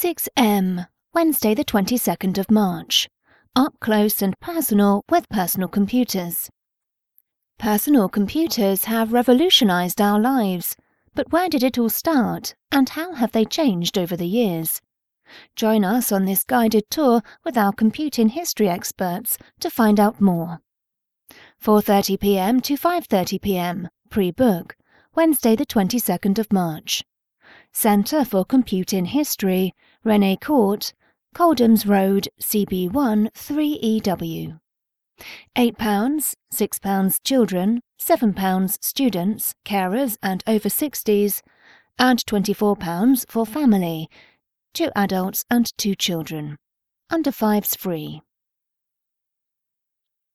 6M, Wednesday, the 22nd of March. Up close and personal with personal computers. Personal computers have revolutionized our lives, but where did it all start and how have they changed over the years? Join us on this guided tour with our computing history experts to find out more. 4:30 p.m. to 5:30 p.m. pre-book, Wednesday the 22nd of March. Centre for Computing History, Rene Court, Coldhams Road, CB1 3EW. £8, £6 children, £7 students, carers and over 60s, and £24 for family, two adults and two children. Under fives free.